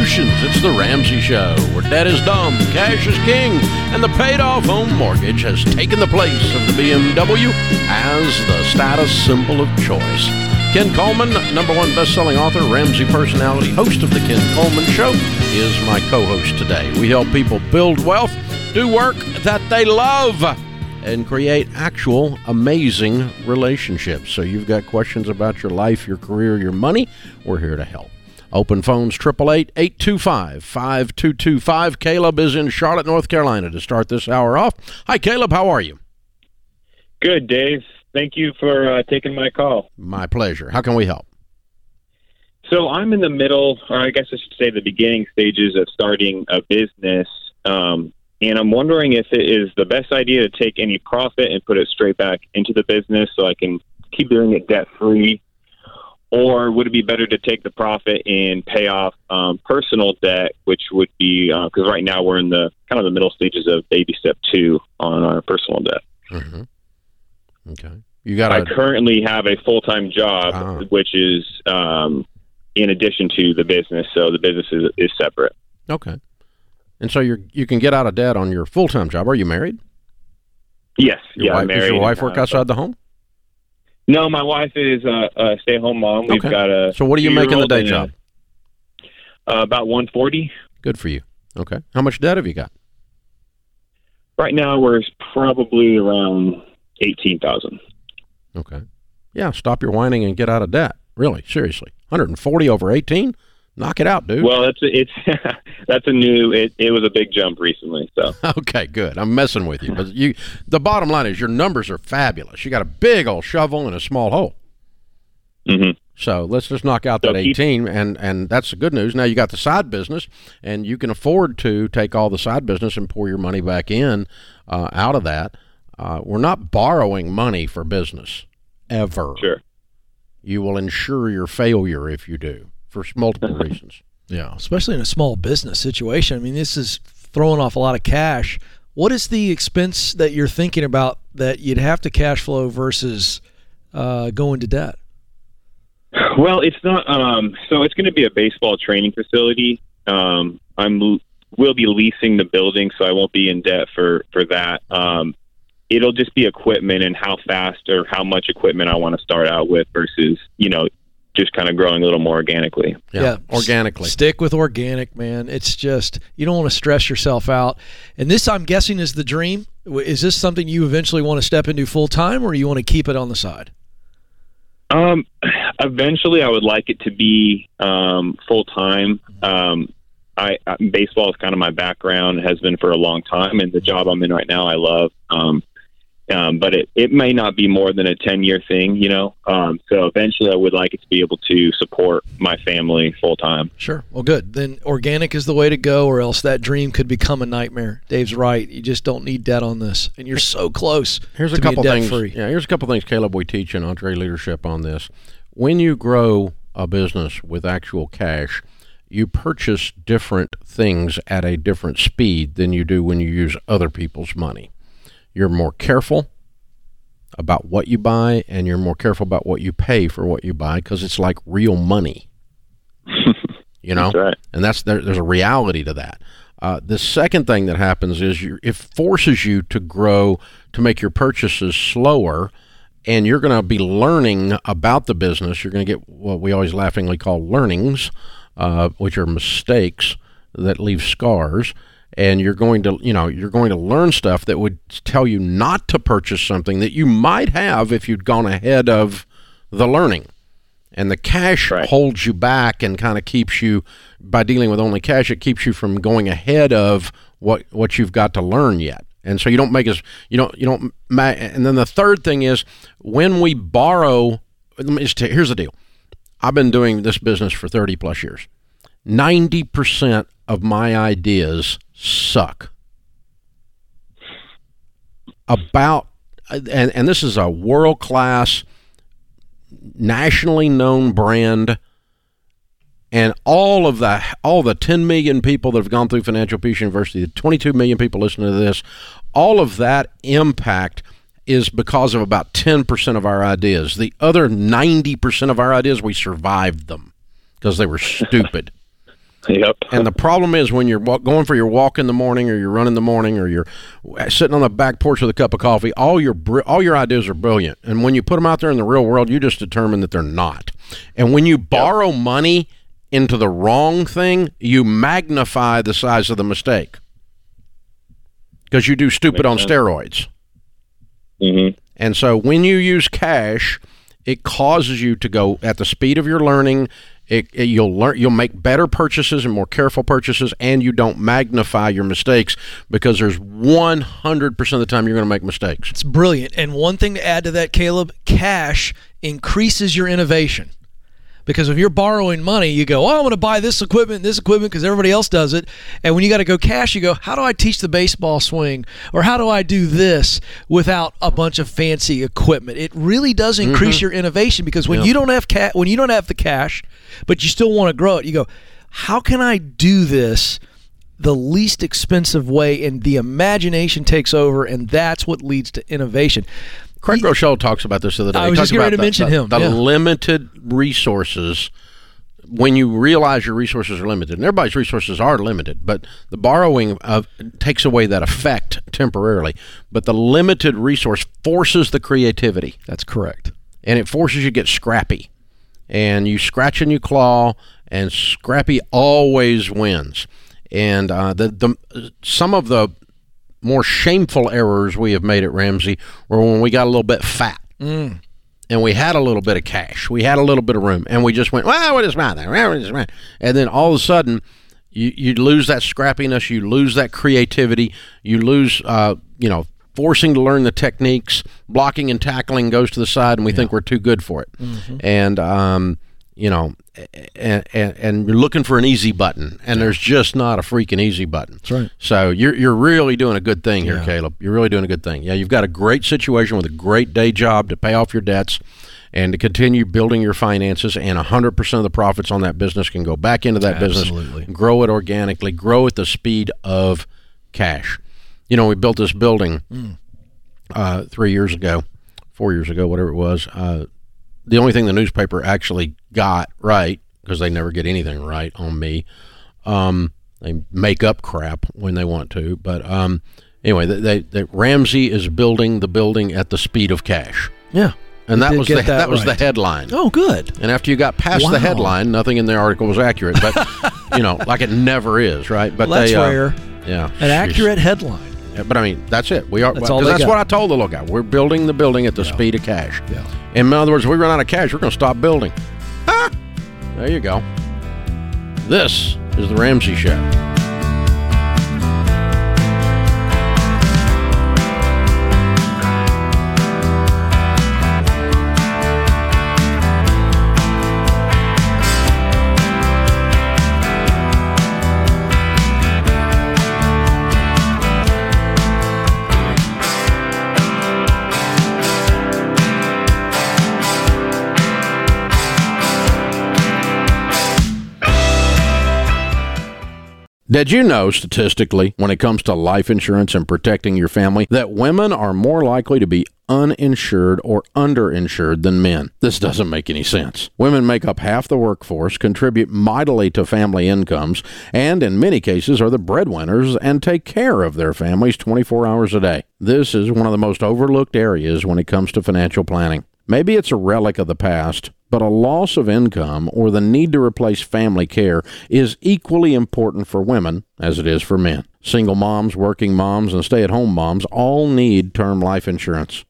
Solutions. It's the Ramsey Show, where debt is dumb, cash is king, and the paid off home mortgage has taken the place of the BMW as the status symbol of choice. Ken Coleman, number one best-selling author, Ramsey personality, host of the Ken Coleman Show, is my co-host today. We help people build wealth, do work that they love, and create actual amazing relationships. So you've got questions about your life, your career, your money, we're here to help. Open phones 888-825-5225. Caleb is in Charlotte, North Carolina to start this hour off. Hi Caleb, how are you? Good, Dave. Thank you for uh, taking my call. My pleasure. How can we help? So I'm in the middle, or I guess I should say the beginning stages of starting a business. Um, and I'm wondering if it is the best idea to take any profit and put it straight back into the business so I can keep doing it debt free, or would it be better to take the profit and pay off um, personal debt, which would be because uh, right now we're in the kind of the middle stages of baby step two on our personal debt. Mm-hmm. Okay, you got. I currently have a full time job, uh-huh. which is um, in addition to the business, so the business is, is separate. Okay. And so you you can get out of debt on your full time job. Are you married? Yes. Your yeah, wife, I'm married. Does your wife work outside the home? No, my wife is a, a stay home mom. We've Okay. got a. So what do you make in the day job? a- Uh, about one forty. Good for you. Okay. How much debt have you got? Right now, we're probably around eighteen thousand. Okay. Yeah. Stop your whining and get out of debt. Really, seriously. 140 over 18. Knock it out, dude. Well, it's it's that's a new. It, it was a big jump recently. So Okay, good. I'm messing with you, but you. The bottom line is your numbers are fabulous. You got a big old shovel and a small hole. Mhm. So let's just knock out that So keep- 18, and and that's the good news. Now you got the side business, and you can afford to take all the side business and pour your money back in uh, out of that. Uh, we're not borrowing money for business ever. sure. You will ensure your failure if you do for multiple reasons. Yeah, especially in a small business situation. I mean, this is throwing off a lot of cash. What is the expense that you're thinking about that you'd have to cash flow versus uh, going to debt? Well, it's not. Um, so it's going to be a baseball training facility. Um, I'm will be leasing the building, so I won't be in debt for for that. Um, it'll just be equipment and how fast or how much equipment I want to start out with versus you know just kind of growing a little more organically. Yeah, organically. S- Stick with organic, man. It's just you don't want to stress yourself out. And this, I'm guessing, is the dream. Is this something you eventually want to step into full time, or you want to keep it on the side? Um, eventually, I would like it to be um, full time. Um, I, I baseball is kind of my background, has been for a long time, and the job I'm in right now, I love. Um, um, but it, it may not be more than a 10 year thing, you know. Um, so eventually, I would like it to be able to support my family full time. Sure. Well, good. Then organic is the way to go, or else that dream could become a nightmare. Dave's right. You just don't need debt on this, and you're so close. Here's a couple things. debt-free. Yeah, here's a couple things, Caleb. We teach in EntreLeadership on this. When you grow a business with actual cash, you purchase different things at a different speed than you do when you use other people's money. You're more careful about what you buy, and you're more careful about what you pay for what you buy because it's like real money. you know, That's right. and that's there, there's a reality to that. Uh, the second thing that happens is you, it forces you to grow to make your purchases slower, and you're going to be learning about the business. You're going to get what we always laughingly call learnings, uh, which are mistakes that leave scars. And you're going to, you know, you're going to learn stuff that would tell you not to purchase something that you might have if you'd gone ahead of the learning. And the cash Right. holds you back and kind of keeps you by dealing with only cash it keeps you from going ahead of what what you've got to learn yet. And so you don't make as you don't you don't and then the third thing is when we borrow let me just tell- here's the deal. I've been doing this business for 30 plus years. 90% of my ideas suck. About and, and this is a world class nationally known brand and all of the all the 10 million people that have gone through financial peace university the 22 million people listening to this all of that impact is because of about 10% of our ideas. The other 90% of our ideas we survived them because they were stupid Yep. And the problem is when you're going for your walk in the morning, or you're running in the morning, or you're sitting on the back porch with a cup of coffee. All your all your ideas are brilliant, and when you put them out there in the real world, you just determine that they're not. And when you borrow money into the wrong thing, you magnify the size of the mistake because you do stupid on steroids. hmm And so when you use cash, it causes you to go at the speed of your learning. It, it- you'll learn. You'll make better purchases and more careful purchases, and you don't magnify your mistakes because there's 100 percent of the time you're going to make mistakes. It's brilliant. And one thing to add to that, Caleb, cash increases your innovation. Because if you're borrowing money, you go, oh, I'm going to buy this equipment, this equipment, because everybody else does it. And when you got to go cash, you go, how do I teach the baseball swing? Or how do I do this without a bunch of fancy equipment? It really does mm-hmm. increase your innovation because when you don't have ca- when you don't have the cash, but you still want to grow it, you go, how can I do this the least expensive way? And the imagination takes over, and that's what leads to innovation. Craig Groeschel talks about this the other day. I was just about to mention the, him, The, yeah. limited resources. When you realize your resources are limited, and everybody's resources are limited, but the borrowing of takes away that effect temporarily. But the limited resource forces the creativity. That's correct. and it forces you to get scrappy. And you scratch and you claw, and scrappy always wins. And uh, the the some of the more shameful errors we have made at Ramsey were when we got a little bit fat. And we had a little bit of cash. We had a little bit of room. And we just went, well, what is my thing? What is my-" And then all of a sudden, you, you lose that scrappiness. You lose that creativity. You lose, uh, you know, forcing to learn the techniques. Blocking and tackling goes to the side, and we think we're too good for it. And, um, you know, and, and, and you're looking for an easy button, and there's just not a freaking easy button. That's right. So you're you're really doing a good thing here, Yeah. Caleb. You're really doing a good thing. Yeah, you've got a great situation with a great day job to pay off your debts and to continue building your finances and 100% of the profits on that business can go back into that business. Absolutely. business, grow it organically, grow at the speed of cash. You know, we built this building uh, 3 years ago, 4 years ago, whatever it was. Uh, the only thing the newspaper actually got right because they never get anything right on me. Um, they make up crap when they want to, but um, anyway, they, they, they, Ramsey is building the building at the speed of cash, Yeah. and that was the, that that, was the headline. Oh, good. And after you got past Wow. the headline, nothing in the article was accurate, but you know, like it never is, right? But Well, that's they, uh, rare. yeah, An Jeez. accurate headline. Yeah, But I mean, that's it. We are That's all they what I told the little guy. We're building the building at the speed of cash. Yeah. In other words, we run out of cash, we're going to stop building. Ah, there you go. This is the Ramsey Show. Did you know statistically, when it comes to life insurance and protecting your family, that women are more likely to be uninsured or underinsured than men? This doesn't make any sense. Women make up half the workforce, contribute mightily to family incomes, and in many cases are the breadwinners and take care of their families 24 hours a day. This is one of the most overlooked areas when it comes to financial planning. Maybe it's a relic of the past, but a loss of income or the need to replace family care is equally important for women as it is for men. Single moms, working moms, and stay at home moms all need term life insurance.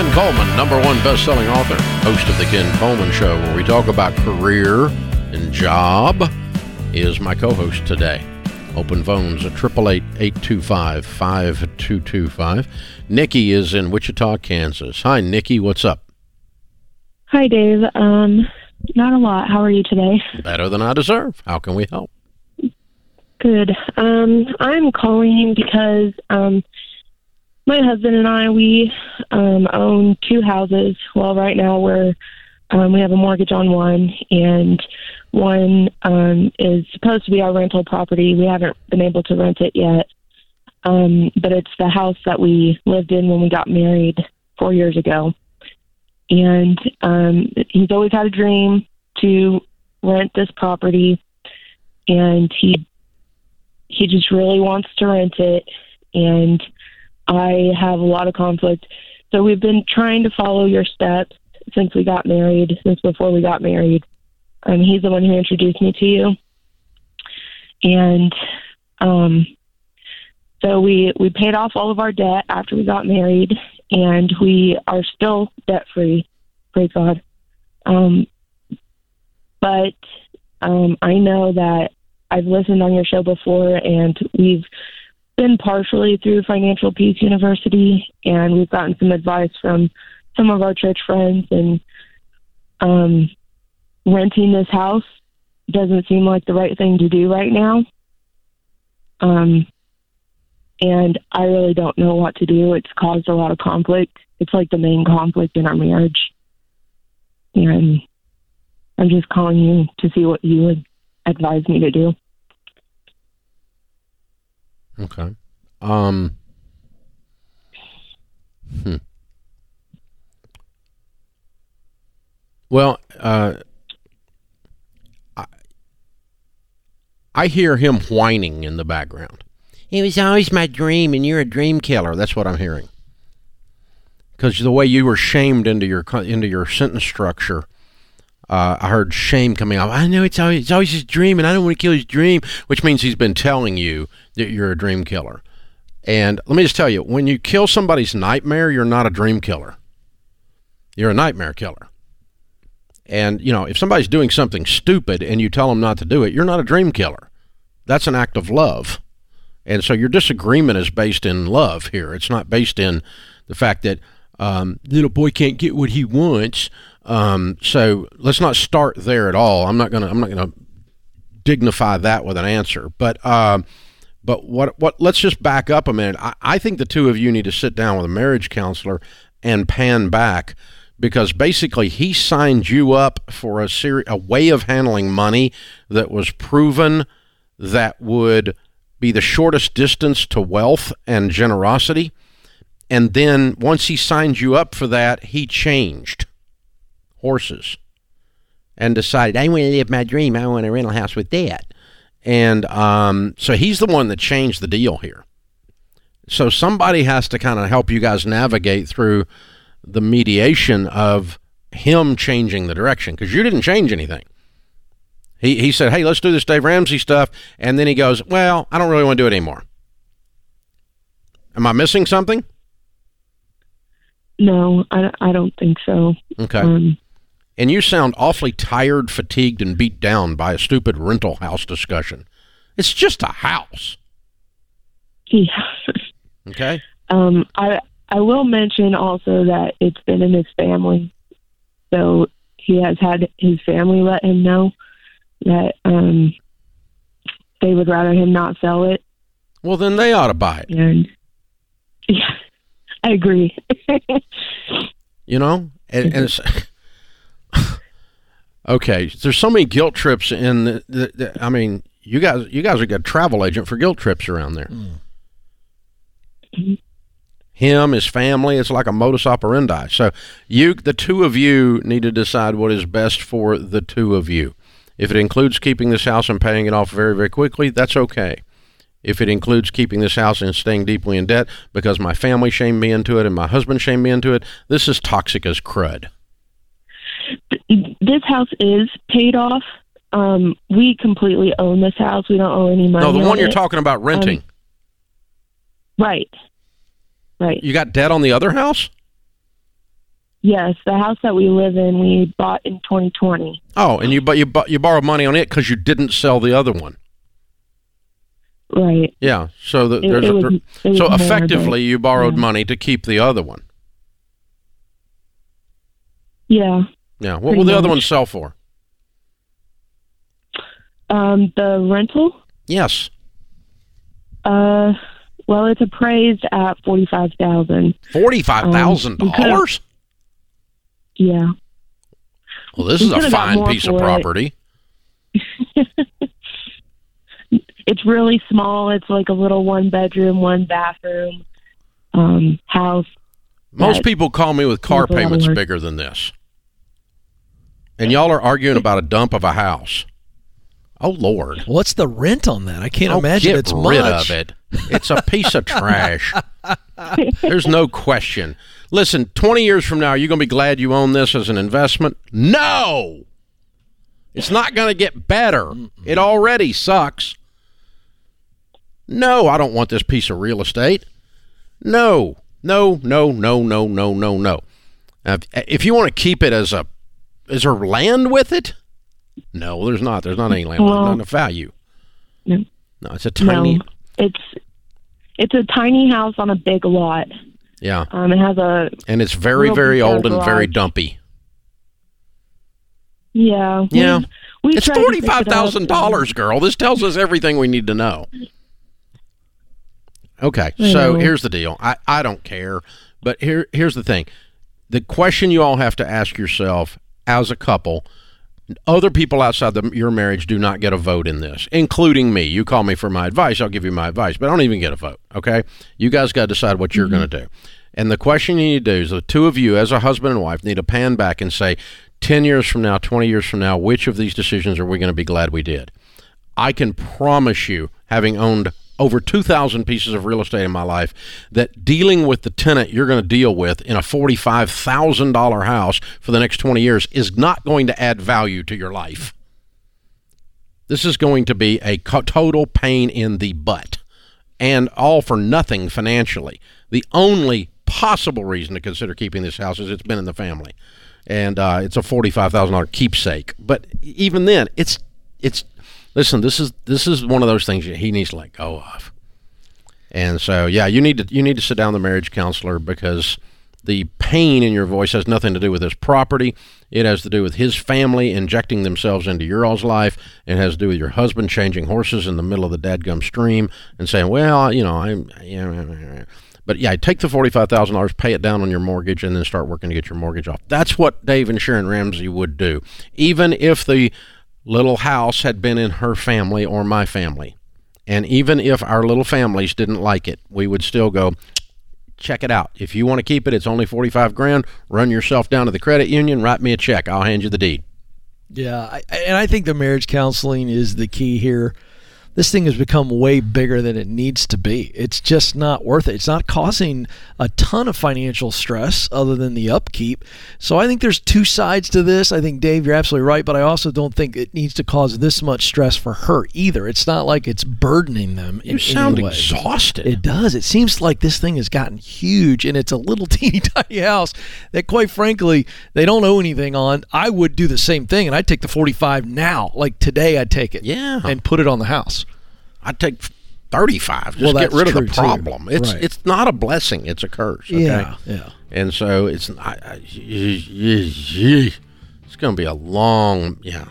Ken Coleman, number one best-selling author, host of the Ken Coleman Show, where we talk about career and job, is my co-host today. Open phones at 888-825-5225. Nikki is in Wichita, Kansas. Hi, Nikki. What's up? Hi, Dave. Um, not a lot. How are you today? Better than I deserve. How can we help? Good. Um, I'm calling because um, my husband and I we um, own two houses. Well, right now we're um, we have a mortgage on one, and one um, is supposed to be our rental property. We haven't been able to rent it yet, um, but it's the house that we lived in when we got married four years ago. And um, he's always had a dream to rent this property, and he he just really wants to rent it. And I have a lot of conflict, so we've been trying to follow your steps since we got married, since before we got married. Um, he's the one who introduced me to you, and um, so we we paid off all of our debt after we got married, and we are still debt free. Praise God. Um, but um, I know that I've listened on your show before, and we've been partially through Financial Peace University, and we've gotten some advice from some of our church friends, and um, renting this house doesn't seem like the right thing to do right now. Um, and I really don't know what to do. It's caused a lot of conflict. It's like the main conflict in our marriage. And I'm just calling you to see what you would advise me to do. Okay. Um. Hmm. Well, uh, I, I hear him whining in the background. It was always my dream, and you're a dream killer. That's what I'm hearing. Because the way you were shamed into your into your sentence structure, uh, I heard shame coming up. I know it's always it's always his dream, and I don't want to kill his dream, which means he's been telling you that you're a dream killer. And let me just tell you, when you kill somebody's nightmare, you're not a dream killer. You're a nightmare killer. And, you know, if somebody's doing something stupid and you tell them not to do it, you're not a dream killer. That's an act of love. And so your disagreement is based in love here. It's not based in the fact that um, little boy can't get what he wants. Um, so let's not start there at all. I'm not gonna. I'm not gonna dignify that with an answer. But uh, but what what? Let's just back up a minute. I, I think the two of you need to sit down with a marriage counselor and pan back because basically he signed you up for a seri- a way of handling money that was proven that would be the shortest distance to wealth and generosity. And then once he signed you up for that, he changed horses and decided, I want to live my dream. I want a rental house with that. And um, so he's the one that changed the deal here. So somebody has to kind of help you guys navigate through the mediation of him changing the direction because you didn't change anything. He, he said, Hey, let's do this Dave Ramsey stuff. And then he goes, Well, I don't really want to do it anymore. Am I missing something? No, I, I don't think so. Okay. Um, and you sound awfully tired, fatigued, and beat down by a stupid rental house discussion. It's just a house. yeah. Okay. Um, I I will mention also that it's been in his family, so he has had his family let him know that um, they would rather him not sell it. Well, then they ought to buy it. And yeah, I agree. You know, and, and it's okay. There's so many guilt trips in. The, the, the, I mean, you guys, you guys are a good travel agent for guilt trips around there. Mm. Him, his family, it's like a modus operandi. So you, the two of you, need to decide what is best for the two of you. If it includes keeping this house and paying it off very, very quickly, that's okay. If it includes keeping this house and staying deeply in debt because my family shamed me into it and my husband shamed me into it, this is toxic as crud. This house is paid off. Um, we completely own this house. We don't owe any money. No, the on one you're it. talking about renting. Right. Right. you got debt on the other house? Yes, the house that we live in, we bought in 2020. Oh, and you but you you borrowed money on it because you didn't sell the other one. Right. Yeah. So the, It- there's it a, was- there- so effectively you borrowed yeah. money to keep the other one. Yeah. Yeah. What will the other one sell for? Um, the rental. Yes. Uh, well, it's appraised at forty five thousand. Forty-five thousand Um, dollars. Yeah. Well, this we is a fine piece of for it. property. It's really small. It's like a little one bedroom, one bathroom um, house. Most people call me with car That's a lot of payments bigger than this, and y'all are arguing about a dump of a house. Oh Lord! What's the rent on that? I can't Oh, imagine get it's rid much. of it. It's a piece of trash. There's no question. Listen, 20 years from now, are you going to be glad you own this as an investment? No. It's not going to get better. It already sucks. No, I don't want this piece of real estate. No, no, no, no, no, no, no, no. Now, if, if you want to keep it as a, is there land with it? No, there's not. There's not any land. with it. Well- not enough value. No. No, it's a tiny. No, it's it's a tiny house on a big lot. Yeah, Um, it has a and it's very, very old and very dumpy. yeah. Yeah. we It's tried to forty five thousand dollars, girl. This tells us everything we need to know. Okay, so here's the deal. I, I don't care, but here here's the thing. The question you all have to ask yourself as a couple, other people outside the, your marriage do not get a vote in this, including me. You call me for my advice, I'll give you my advice, but I don't even get a vote. Okay, you guys got to decide what you're going to mm-hmm. do. And the question you need to do is the two of you, as a husband and wife, need to pan back and say, 10 years from now, 20 years from now, which of these decisions are we going to be glad we did? I can promise you, having owned over 2,000 pieces of real estate in my life, that dealing with the tenant you're going to deal with in a $45,000 house for the next 20 years is not going to add value to your life. This is going to be a total pain in the butt and all for nothing financially. The only possible reason to consider keeping this house is it's been in the family, and uh, it's a forty-five thousand dollar keepsake. But even then, it's it's listen. This is this is one of those things that he needs to let go of. And so, yeah, you need to you need to sit down with the marriage counselor because the pain in your voice has nothing to do with his property. It has to do with his family injecting themselves into your all's life. It has to do with your husband changing horses in the middle of the dadgum stream and saying, "Well, you know, I'm." Yeah, but yeah, take the forty-five thousand dollars, pay it down on your mortgage, and then start working to get your mortgage off. That's what Dave and Sharon Ramsey would do, even if the little house had been in her family or my family. And even if our little families didn't like it, we would still go, check it out. If you want to keep it, it's only 45 grand. Run yourself down to the credit union, write me a check. I'll hand you the deed. Yeah, I, and I think the marriage counseling is the key here. This thing has become way bigger than it needs to be. It's just not worth it. It's not causing a ton of financial stress other than the upkeep. So I think there's two sides to this. I think Dave, you're absolutely right, but I also don't think it needs to cause this much stress for her either. It's not like it's burdening them. In You sound exhausted. It does. It seems like this thing has gotten huge and it's a little teeny tiny house that quite frankly they don't owe anything on. I would do the same thing and I'd take the 45 now. Like today I'd take it. Yeah. And put it on the house. I'd take 35. Just Well, get rid of the too. problem. It's Right. it's not a blessing, it's a curse. Okay? Yeah. Yeah. And so it's I, I, it's going to be a long yeah.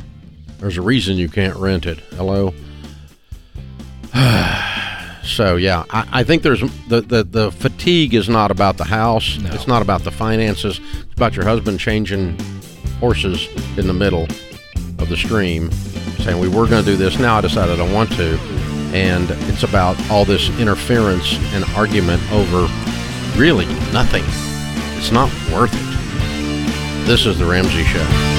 There's a reason you can't rent it. Hello. so yeah, I, I think there's the, the the fatigue is not about the house. No. It's not about the finances. It's about your husband changing horses in the middle of the stream, saying we were going to do this. Now I decided I want to, and it's about all this interference and argument over really nothing. It's not worth it. This is the Ramsey Show.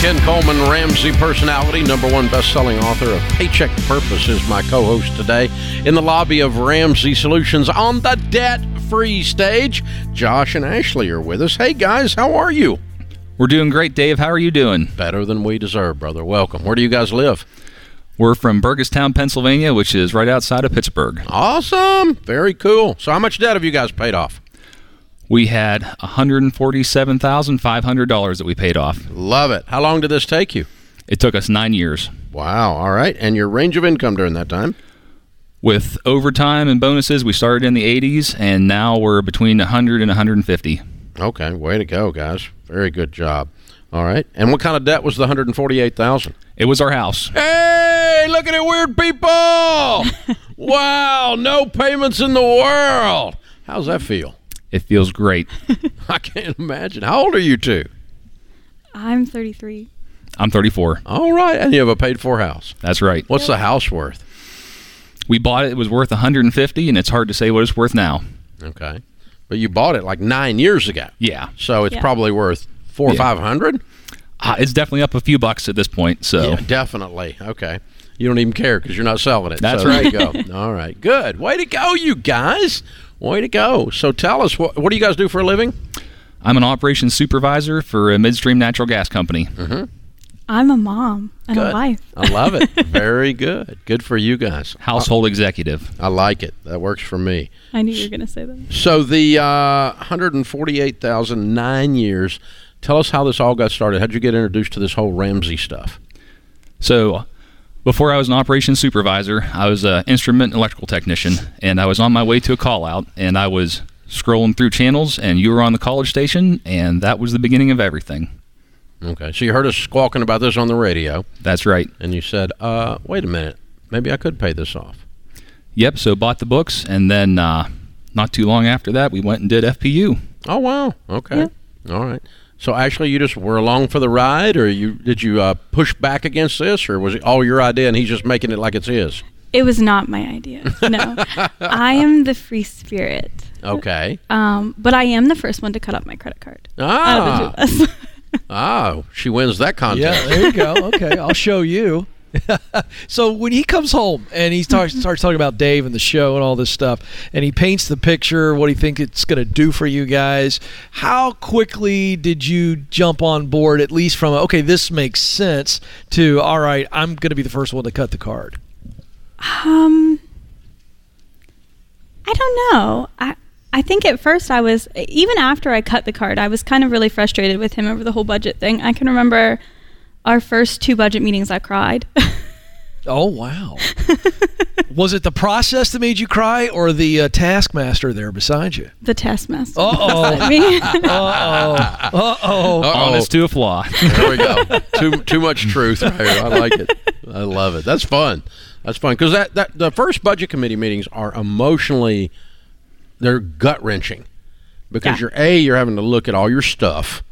Ken Coleman, Ramsey personality, number one best-selling author of Paycheck Purpose, is my co-host today in the lobby of Ramsey Solutions on the debt-free stage. Josh and Ashley are with us. Hey guys, how are you? We're doing great, Dave. How are you doing? Better than we deserve, brother. Welcome. Where do you guys live? We're from Burgettstown, Pennsylvania, which is right outside of Pittsburgh. Awesome. Very cool. So, how much debt have you guys paid off? We had $147,500 that we paid off. Love it. How long did this take you? It took us nine years. Wow. All right. And your range of income during that time? With overtime and bonuses, we started in the 80s, and now we're between 100 and 150. Okay. Way to go, guys. Very good job. All right. And what kind of debt was the 148,000? It was our house. Hey, look at it, weird people! wow, no payments in the world. How's that feel? It feels great. I can't imagine. How old are you two? I'm 33. I'm 34. All right, and you have a paid-for house. That's right. What's the house worth? We bought it. It was worth 150, and it's hard to say what it's worth now. Okay, but you bought it like nine years ago, Yeah, so it's Yeah. probably worth four or Yeah. five hundred. uh, it's definitely up a few bucks at this point. So Yeah, definitely. Okay. You don't even care because you're not selling it. That's so there you right. go. All right. Good. Way to go, you guys. Way to go. So tell us, what, what do you guys do for a living? I'm an operations supervisor for a midstream natural gas company. I'm a mom and Good. a wife. I love it. Very good. Good for you guys. Household executive. I like it. That works for me. I knew you were going to say that. So the uh, 148,000 nine years. Tell us how this all got started. How'd you get introduced to this whole Ramsey stuff? So, before I was an operations supervisor, I was an instrument electrical technician, and I was on my way to a call out, and I was scrolling through channels, and you were on the college station, and that was the beginning of everything. Okay. So you heard us squawking about this on the radio, That's right. and you said, uh, "Wait a minute, maybe I could pay this off." Yep. So bought the books, and then uh, not too long after that, we went and did FPU. Oh wow. Okay. All right. So actually, you just were along for the ride, or you did you uh, push back against this, or was it all your idea and he's just making it like it's his? It was not my idea. No. I am the free spirit. Okay. Um, but I am the first one to cut off my credit card. Out Ah. of the two of us. Oh, she wins that contest. Yeah, there you go. Okay, I'll show you. so when he comes home and he starts starts talking about Dave and the show and all this stuff, and he paints the picture, what he thinks it's going to do for you guys. How quickly did you jump on board? At least from okay, this makes sense. To all right, I'm going to be the first one to cut the card. Um, I don't know. I I think at first I was even after I cut the card, I was kind of really frustrated with him over the whole budget thing. I can remember our first two budget meetings. I cried. Oh wow! Was it the process that made you cry, or the uh, taskmaster there beside you? the taskmaster. Uh-oh. me. Uh oh! Uh oh! Uh-oh. Honest to a flaw. There we go. too too much truth. Right here. I like it. I love it. That's fun. That's fun because that, that the first budget committee meetings are emotionally they're gut wrenching because Yeah. you're a you're having to look at all your stuff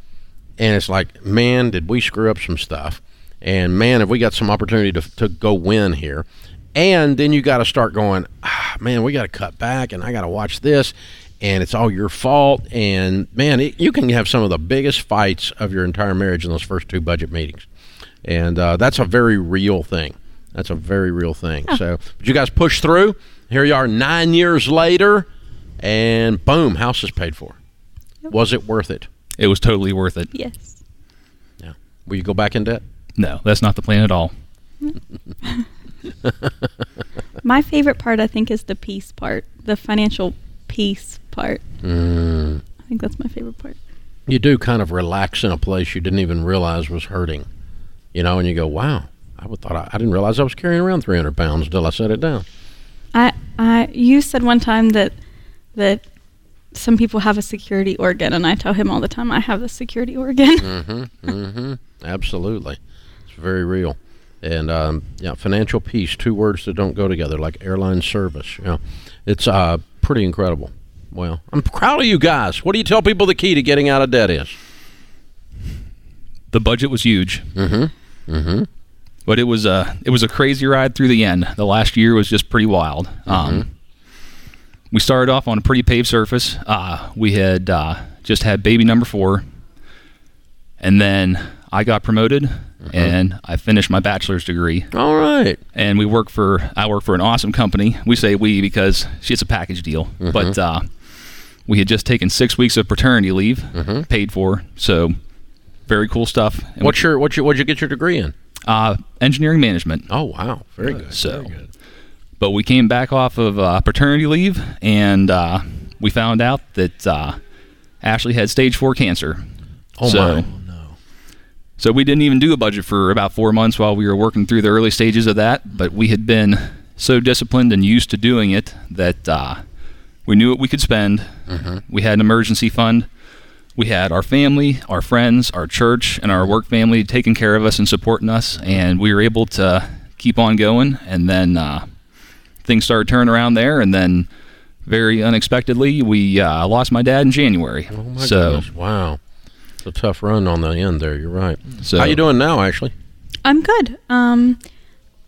and it's like man did we screw up some stuff. And man have we got some opportunity to to go win here. And then you got to start going ah, man we got to cut back and I got to watch this and it's all your fault. And man it, you can have some of the biggest fights of your entire marriage in those first two budget meetings. And uh, that's a very real thing. That's a very real thing. So but you guys push through. Here you are nine years later and boom house is paid for. Was it worth it It was totally worth it. yes. yeah will you go back in debt No, that's not the plan at all. My favorite part, I think, is the peace part, the financial peace part. mm. I think that's my favorite part. you do kind of relax in a place you didn't even realize was hurting you know and you go wow i would thought i, I didn't realize i was carrying around 300 pounds until i set it down I, I, you said one time that that some people have a security organ, and I tell him all the time I have a security organ. mm-hmm mm-hmm absolutely it's very real And um, yeah, financial peace, two words that don't go together, like airline service. You know, it's uh, pretty incredible. Well, I'm proud of you guys. What do you tell people the key to getting out of debt is? The budget was huge. Mm-hmm. Mm-hmm. but it was a it was a crazy ride through the end. The last year was just pretty wild. Um, we started off on a pretty paved surface. Uh, we had uh, just had baby number four, and then I got promoted and I finished my bachelor's degree. All right. And we work for I work for an awesome company. We say we because it's a package deal, but uh, we had just taken six weeks of paternity leave, paid for. So very cool stuff. And What's your what's your what'd you get your degree in? uh, engineering management. Oh wow, very good. So, but we came back off of uh, paternity leave, and uh, we found out that uh, Ashley had stage four cancer. Oh so, my. So we didn't even do a budget for about four months while we were working through the early stages of that. But we had been so disciplined and used to doing it that uh, we knew what we could spend. We had an emergency fund. We had our family, our friends, our church, and our work family taking care of us and supporting us, and we were able to keep on going. And then uh, things started turning around there, and then very unexpectedly, we uh, lost my dad in January. Oh my so, goodness. Wow. It's a tough run on the end there. You're right. so How you doing now, Ashley? I'm good. Um,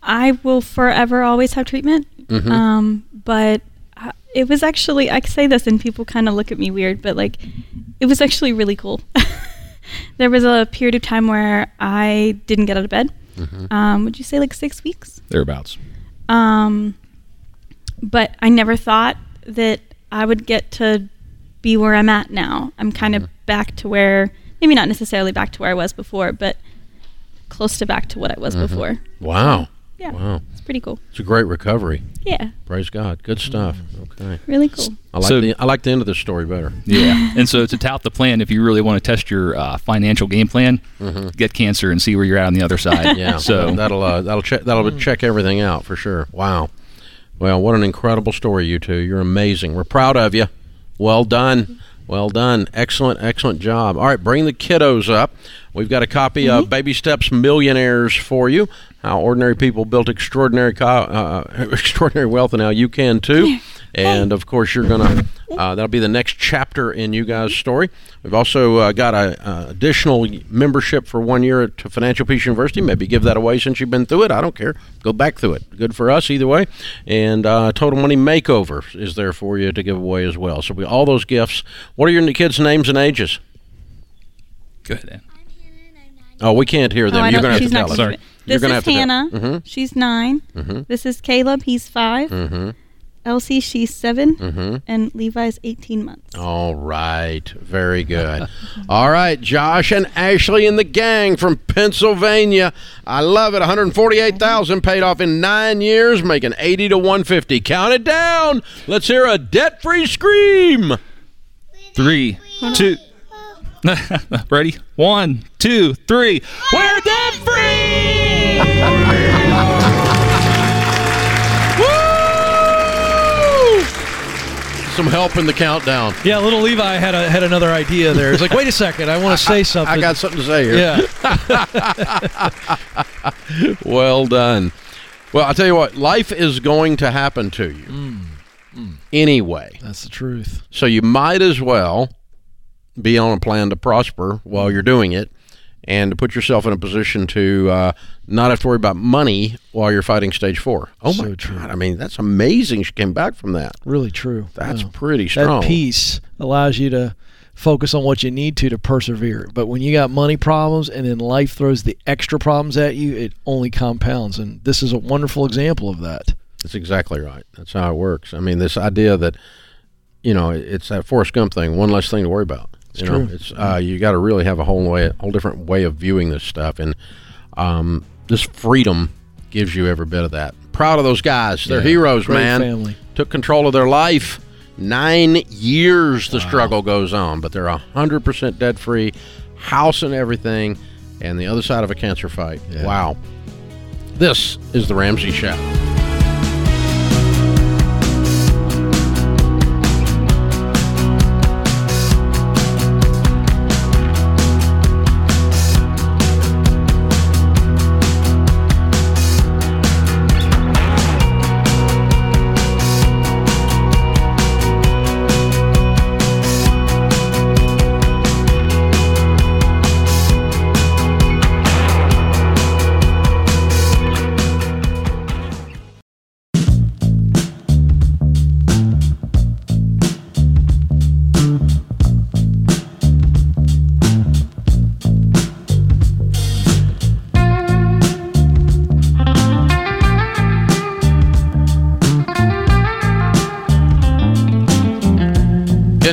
I will forever always have treatment. Mhm. Um, but uh, it was actually I say this and people kind of look at me weird, but like it was actually really cool. there was a period of time where I didn't get out of bed. Um, would you say like six weeks? thereabouts. Um, but I never thought that I would get to be where I'm at now. I'm kind of back to where, maybe not necessarily back to where I was before, but close to back to what I was before. Wow. Yeah, Wow. it's pretty cool. It's a great recovery. Yeah, Praise God. Good stuff. Okay. really cool. I like So- the I like the end of this story better. Yeah. and so to tout the plan, if you really want to test your uh, financial game plan, get cancer and see where you're at on the other side. Mm-hmm. Yeah. So that'll uh, that'll check that'll check everything out for sure. Wow. Well, what an incredible story, you two. You're amazing. We're proud of you. Well done. Well done. Excellent, excellent job. All right, bring the kiddos up. We've got a copy of mm-hmm. Baby Steps Millionaires for you. How ordinary people built extraordinary co- uh, extraordinary wealth, and how you can too. And of course, you're gonna. Uh, that'll be the next chapter in you guys' story. We've also uh, got a uh, additional membership for one year at Financial Peace University. Maybe give that away since you've been through it. I don't care. Go back through it. Good for us either way. And uh, Total Money Makeover is there for you to give away as well. So we all those gifts. What are your kids' names and ages? go ahead. Ann. Oh, we can't hear them. Oh, You're going to have to not tell us. Gonna do it. You're This is have to tell- Hannah. Mhm. She's 9 Mhm. This is Caleb. He's 5 Mhm. Elsie, she's 7 Mhm. and Levi's eighteen months. All right. Very good. All right. Josh and Ashley and the gang from Pennsylvania. I love it. 148,000 paid off in nine years, making 80 to 150. Count it down. Let's hear a debt free scream. Three, two. Ready? One, two, three. We're debt free! Woo! Some help in the countdown. Yeah, little Levi had a, had another idea there. He's like, wait a second, I want to say something. I got something to say here. yeah. Well done. Well, I'll tell you what, life is going to happen to you hmm, hmm. anyway. That's the truth. So you might as well be on a plan to prosper while you're doing it and to put yourself in a position to uh, not have to worry about money while you're fighting stage four. Oh, my So true. God. I mean, that's amazing she came back from that. Really true. That's Yeah. pretty strong. That peace allows you to focus on what you need to to persevere. But when you got money problems and then life throws the extra problems at you, it only compounds. And this is a wonderful example of that. That's exactly right. That's how it works. I mean, this idea that, you know, it's that Forrest Gump thing, one less thing to worry about. You know, true. it's uh, you got to really have a whole way, a whole different way of viewing this stuff, and um, this freedom gives you every bit of that. Proud of those guys. They're Yeah, heroes, man. family. Took control of their life. Nine years the struggle goes on, but they're hundred percent debt free, house and everything, and the other side of a cancer fight. Yeah. Wow. This is the Ramsey Show.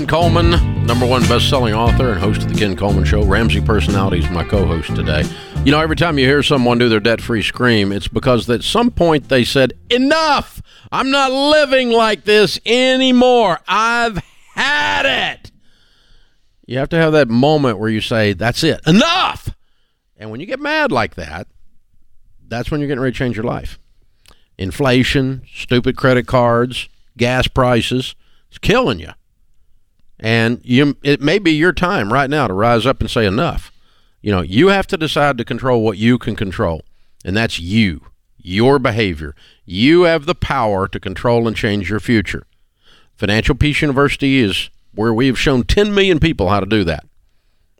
Coleman, number one best-selling author and host of the Ken Coleman Show. Ramsey Personality is my co-host today. You know, every time you hear someone do their debt-free scream, it's because at some point they said, "Enough! I'm not living like this anymore. I've had it." You have to have that moment where you say, "That's it. Enough!" And when you get mad like that, that's when you're getting ready to change your life. Inflation, stupid credit cards, gas prices, it's killing you. And you, it may be your time right now to rise up and say enough. You know, you have to decide to control what you can control, and that's you, your behavior. You have the power to control and change your future. Financial Peace University is where we have shown 10 million people how to do that.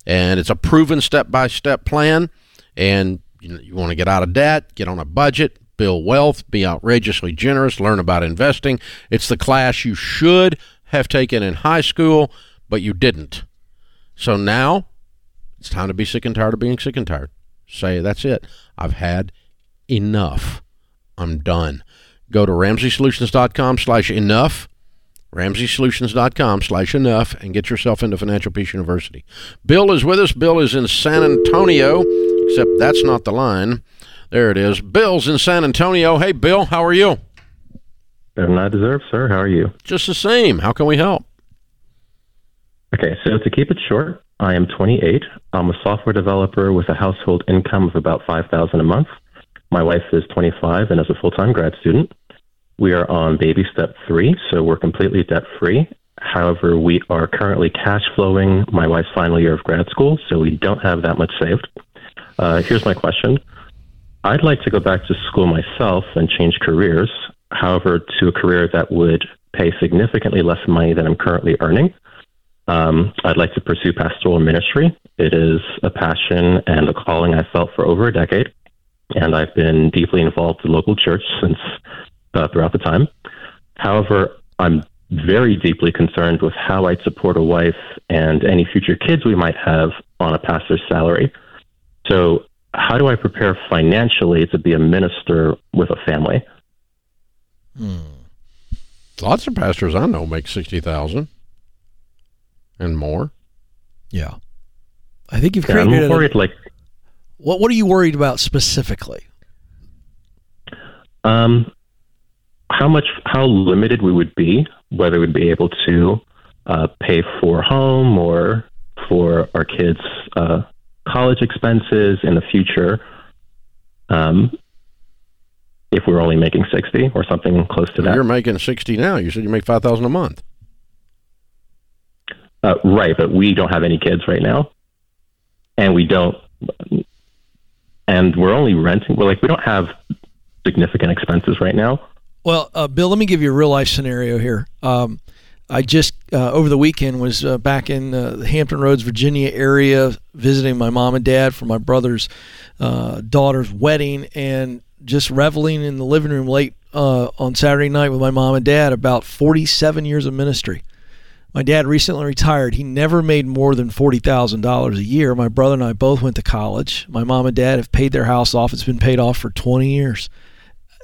And it's a proven step by step plan. And you, you want to get out of debt, get on a budget, build wealth, be outrageously generous, learn about investing. It's the class you should have taken in high school, but you didn't. So now it's time to be sick and tired of being sick and tired. Say, that's it. I've had enough. I'm done. Go to RamseySolutions.com slash enough, RamseySolutions.com slash enough, and get yourself into Financial Peace University. Bill is with us. Bill is in San Antonio, except that's not the line. There it is. Bill's in San Antonio. Hey, Bill, how are you? Than I deserve, sir. How are you? Just the same. How can we help? Okay, so to keep it short, I am 28. I'm a software developer with a household income of about 5000 a month. My wife is 25 and is a full-time grad student. We are on baby step three, so we're completely debt-free. However, we are currently cash flowing my wife's final year of grad school, so we don't have that much saved. Uh, here's my question. I'd like to go back to school myself and change careers, however, to a career that would pay significantly less money than I'm currently earning. Um, I'd like to pursue pastoral ministry. It is a passion and a calling I've felt for over a decade, and I've been deeply involved in local church since uh, throughout the time. However, I'm very deeply concerned with how I'd support a wife and any future kids we might have on a pastor's salary. So, how do I prepare financially to be a minister with a family? Hmm. Lots of pastors I know make sixty thousand and more. Yeah, I think you've Yeah, created. I'm a- worried, like, what What are you worried about specifically? um, how much, how limited we would be, whether we'd be able to uh, pay for home or for our kids' uh, college expenses in the future. Um, if we're only making 60 or something close to that. You're making sixty now. You said you make five thousand a month. Uh, right, but we don't have any kids right now, and we don't, and we're only renting. We're like we don't have significant expenses right now. Well, uh, Bill, let me give you a real life scenario here. Um, I just uh, over the weekend was uh, back in uh, the Hampton Roads, Virginia area, visiting my mom and dad for my brother's uh, daughter's wedding, and just reveling in the living room late uh, on Saturday night with my mom and dad about 47 years of ministry. My dad recently retired. He never made more than forty thousand dollars a year. My brother and I both went to college. My mom and dad have paid their house off. It's been paid off for 20 years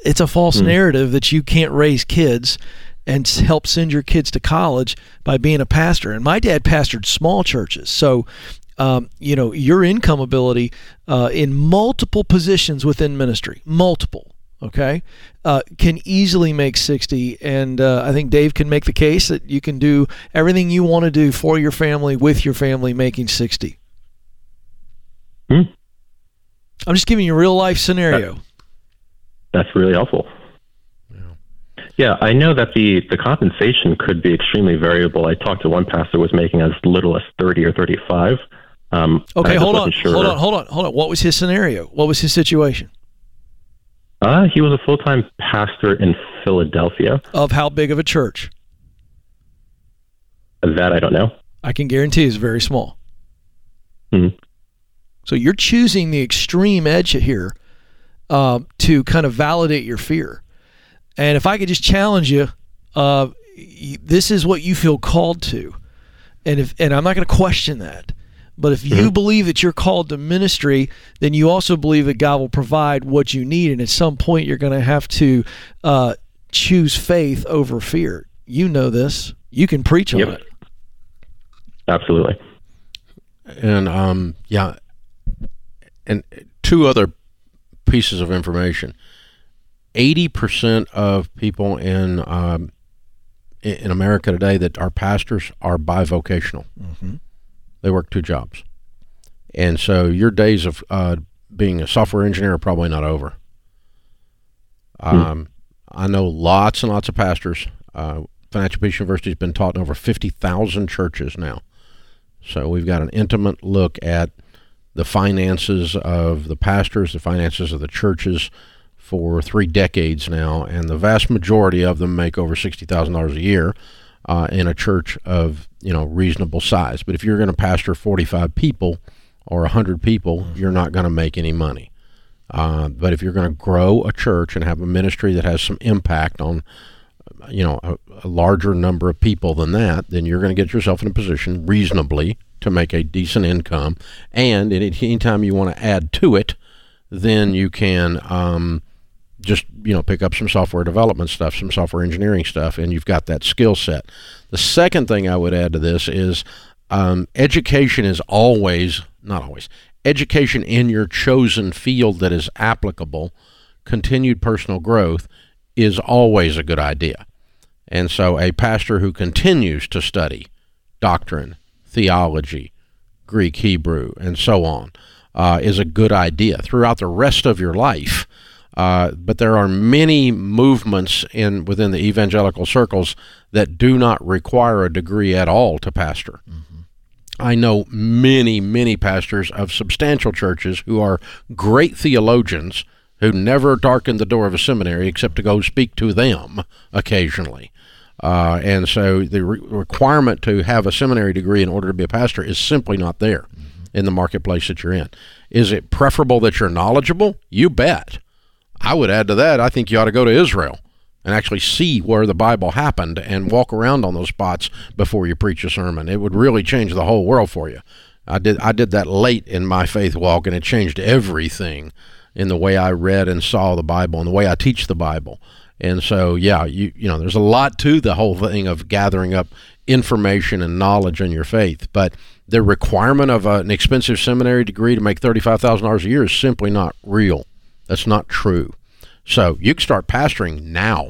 it's a false narrative that you can't raise kids and help send your kids to college by being a pastor. And my dad pastored small churches, so um, you know your income ability uh, in multiple positions within ministry, multiple. Okay, uh, can easily make sixty, and uh, I think Dave can make the case that you can do everything you want to do for your family with your family, making sixty. Hmm. I'm just giving you a real life scenario. That's really helpful. Yeah, I know that the, the compensation could be extremely variable. I talked to one pastor who was making as little as 30 or 35. Um, Okay, hold on, sure. hold on, hold on, hold on. What was his scenario? What was his situation? Uh, he was a full time pastor in Philadelphia. Of how big of a church? That I don't know. I can guarantee is very small. Hmm. So you're choosing the extreme edge here uh, to kind of validate your fear. And if I could just challenge you, uh, this is what you feel called to, and if and I'm not going to question that. But if you believe that you're called to ministry, then you also believe that God will provide what you need, and at some point you're going to have to uh, choose faith over fear. You know this. You can preach on Yep. it. Absolutely. And um, yeah, and two other pieces of information. Eighty percent of people in um, in America today that are pastors are bivocational. Mm-hmm. They work two jobs, and so your days of uh, being a software engineer are probably not over. Um, I know lots and lots of pastors. Uh, Financial Peace University has been taught in over fifty thousand churches now, so we've got an intimate look at the finances of the pastors, the finances of the churches for three decades now, and the vast majority of them make over sixty thousand dollars a year uh, in a church of you know reasonable size. But if you're going to pastor forty-five people or hundred people, you're not going to make any money. Uh, but if you're going to grow a church and have a ministry that has some impact on you know a, a larger number of people than that, then you're going to get yourself in a position reasonably to make a decent income. And anytime you want to add to it, then you can um, just you know pick up some software development stuff, some software engineering stuff, and you've got that skill set. The second thing I would add to this is um, education is always not always education in your chosen field that is applicable. Continued personal growth is always a good idea. And so, a pastor who continues to study doctrine, theology, Greek, Hebrew, and so on uh, is a good idea throughout the rest of your life. Uh, but there are many movements in within the evangelical circles that do not require a degree at all to pastor. Mm-hmm. I know many, many pastors of substantial churches who are great theologians who never darken the door of a seminary except to go speak to them occasionally. Uh, and so the re- requirement to have a seminary degree in order to be a pastor is simply not there mm-hmm. in the marketplace that you're in. Is it preferable that you're knowledgeable? You bet. I would add to that, I think you ought to go to Israel and actually see where the Bible happened and walk around on those spots before you preach a sermon. It would really change the whole world for you. I did I did that late in my faith walk and it changed everything in the way I read and saw the Bible and the way I teach the Bible. And so yeah, you you know, there's a lot to the whole thing of gathering up information and knowledge in your faith, but the requirement of an expensive seminary degree to make $35,000 a year is simply not real. That's not true. So you can start pastoring now,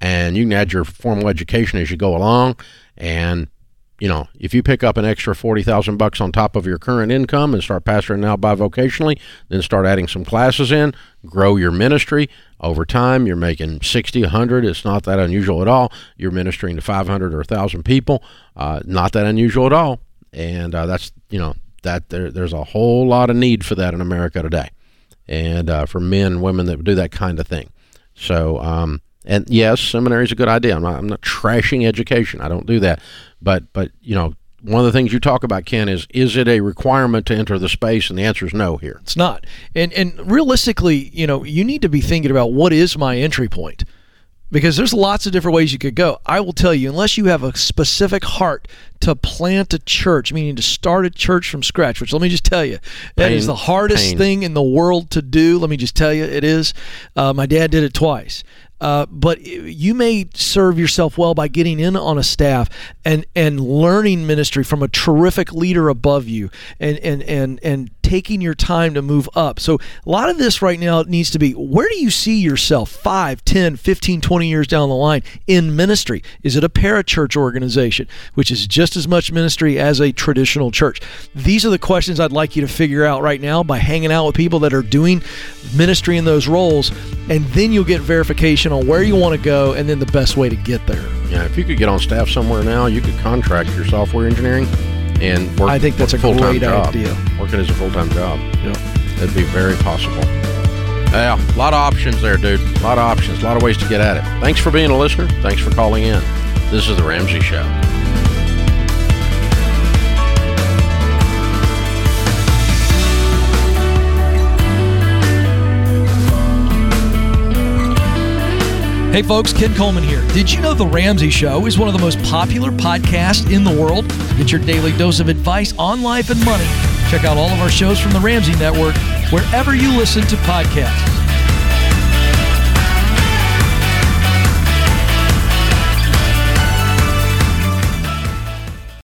and you can add your formal education as you go along. And you know, if you pick up an extra forty thousand bucks on top of your current income and start pastoring now bivocationally, then start adding some classes in, grow your ministry. Over time, you're making 60, 100. It's not that unusual at all. You're ministering to 500 or 1,000 people. Uh, not that unusual at all. And uh, that's, you know, that there, there's a whole lot of need for that in America today and uh, for men women that do that kind of thing. So, um, and yes, seminary is a good idea. I'm not, I'm not trashing education. I don't do that. But, but you know, one of the things you talk about, Ken, is is it a requirement to enter the space? And the answer is no here. It's not. And and realistically, you know, you need to be thinking about what is my entry point because there's lots of different ways you could go. I will tell you, unless you have a specific heart to plant a church, meaning to start a church from scratch, which let me just tell you, that Pain, is the hardest pain. thing in the world to do. Let me just tell you, it is. Uh, my dad did it twice. Uh, but you may serve yourself well by getting in on a staff and and learning ministry from a terrific leader above you and and and and taking your time to move up. So a lot of this right now needs to be where do you see yourself 5, 10, 15, 20 years down the line in ministry? Is it a parachurch organization, which is just as much ministry as a traditional church? These are the questions I'd like you to figure out right now by hanging out with people that are doing ministry in those roles and then you'll get verification on where you want to go and then the best way to get there. Yeah, if you could get on staff somewhere now, you could contract your software engineering and work. I think that's a full-time great job. idea. Working as a full time job. Yeah. That'd be very possible. Yeah, a lot of options there, dude. A lot of options, a lot of ways to get at it. Thanks for being a listener. Thanks for calling in. This is The Ramsey Show. Hey folks, Ken Coleman here. Did you know The Ramsey Show is one of the most popular podcasts in the world? Get your daily dose of advice on life and money, check out all of our shows from The Ramsey Network wherever you listen to podcasts.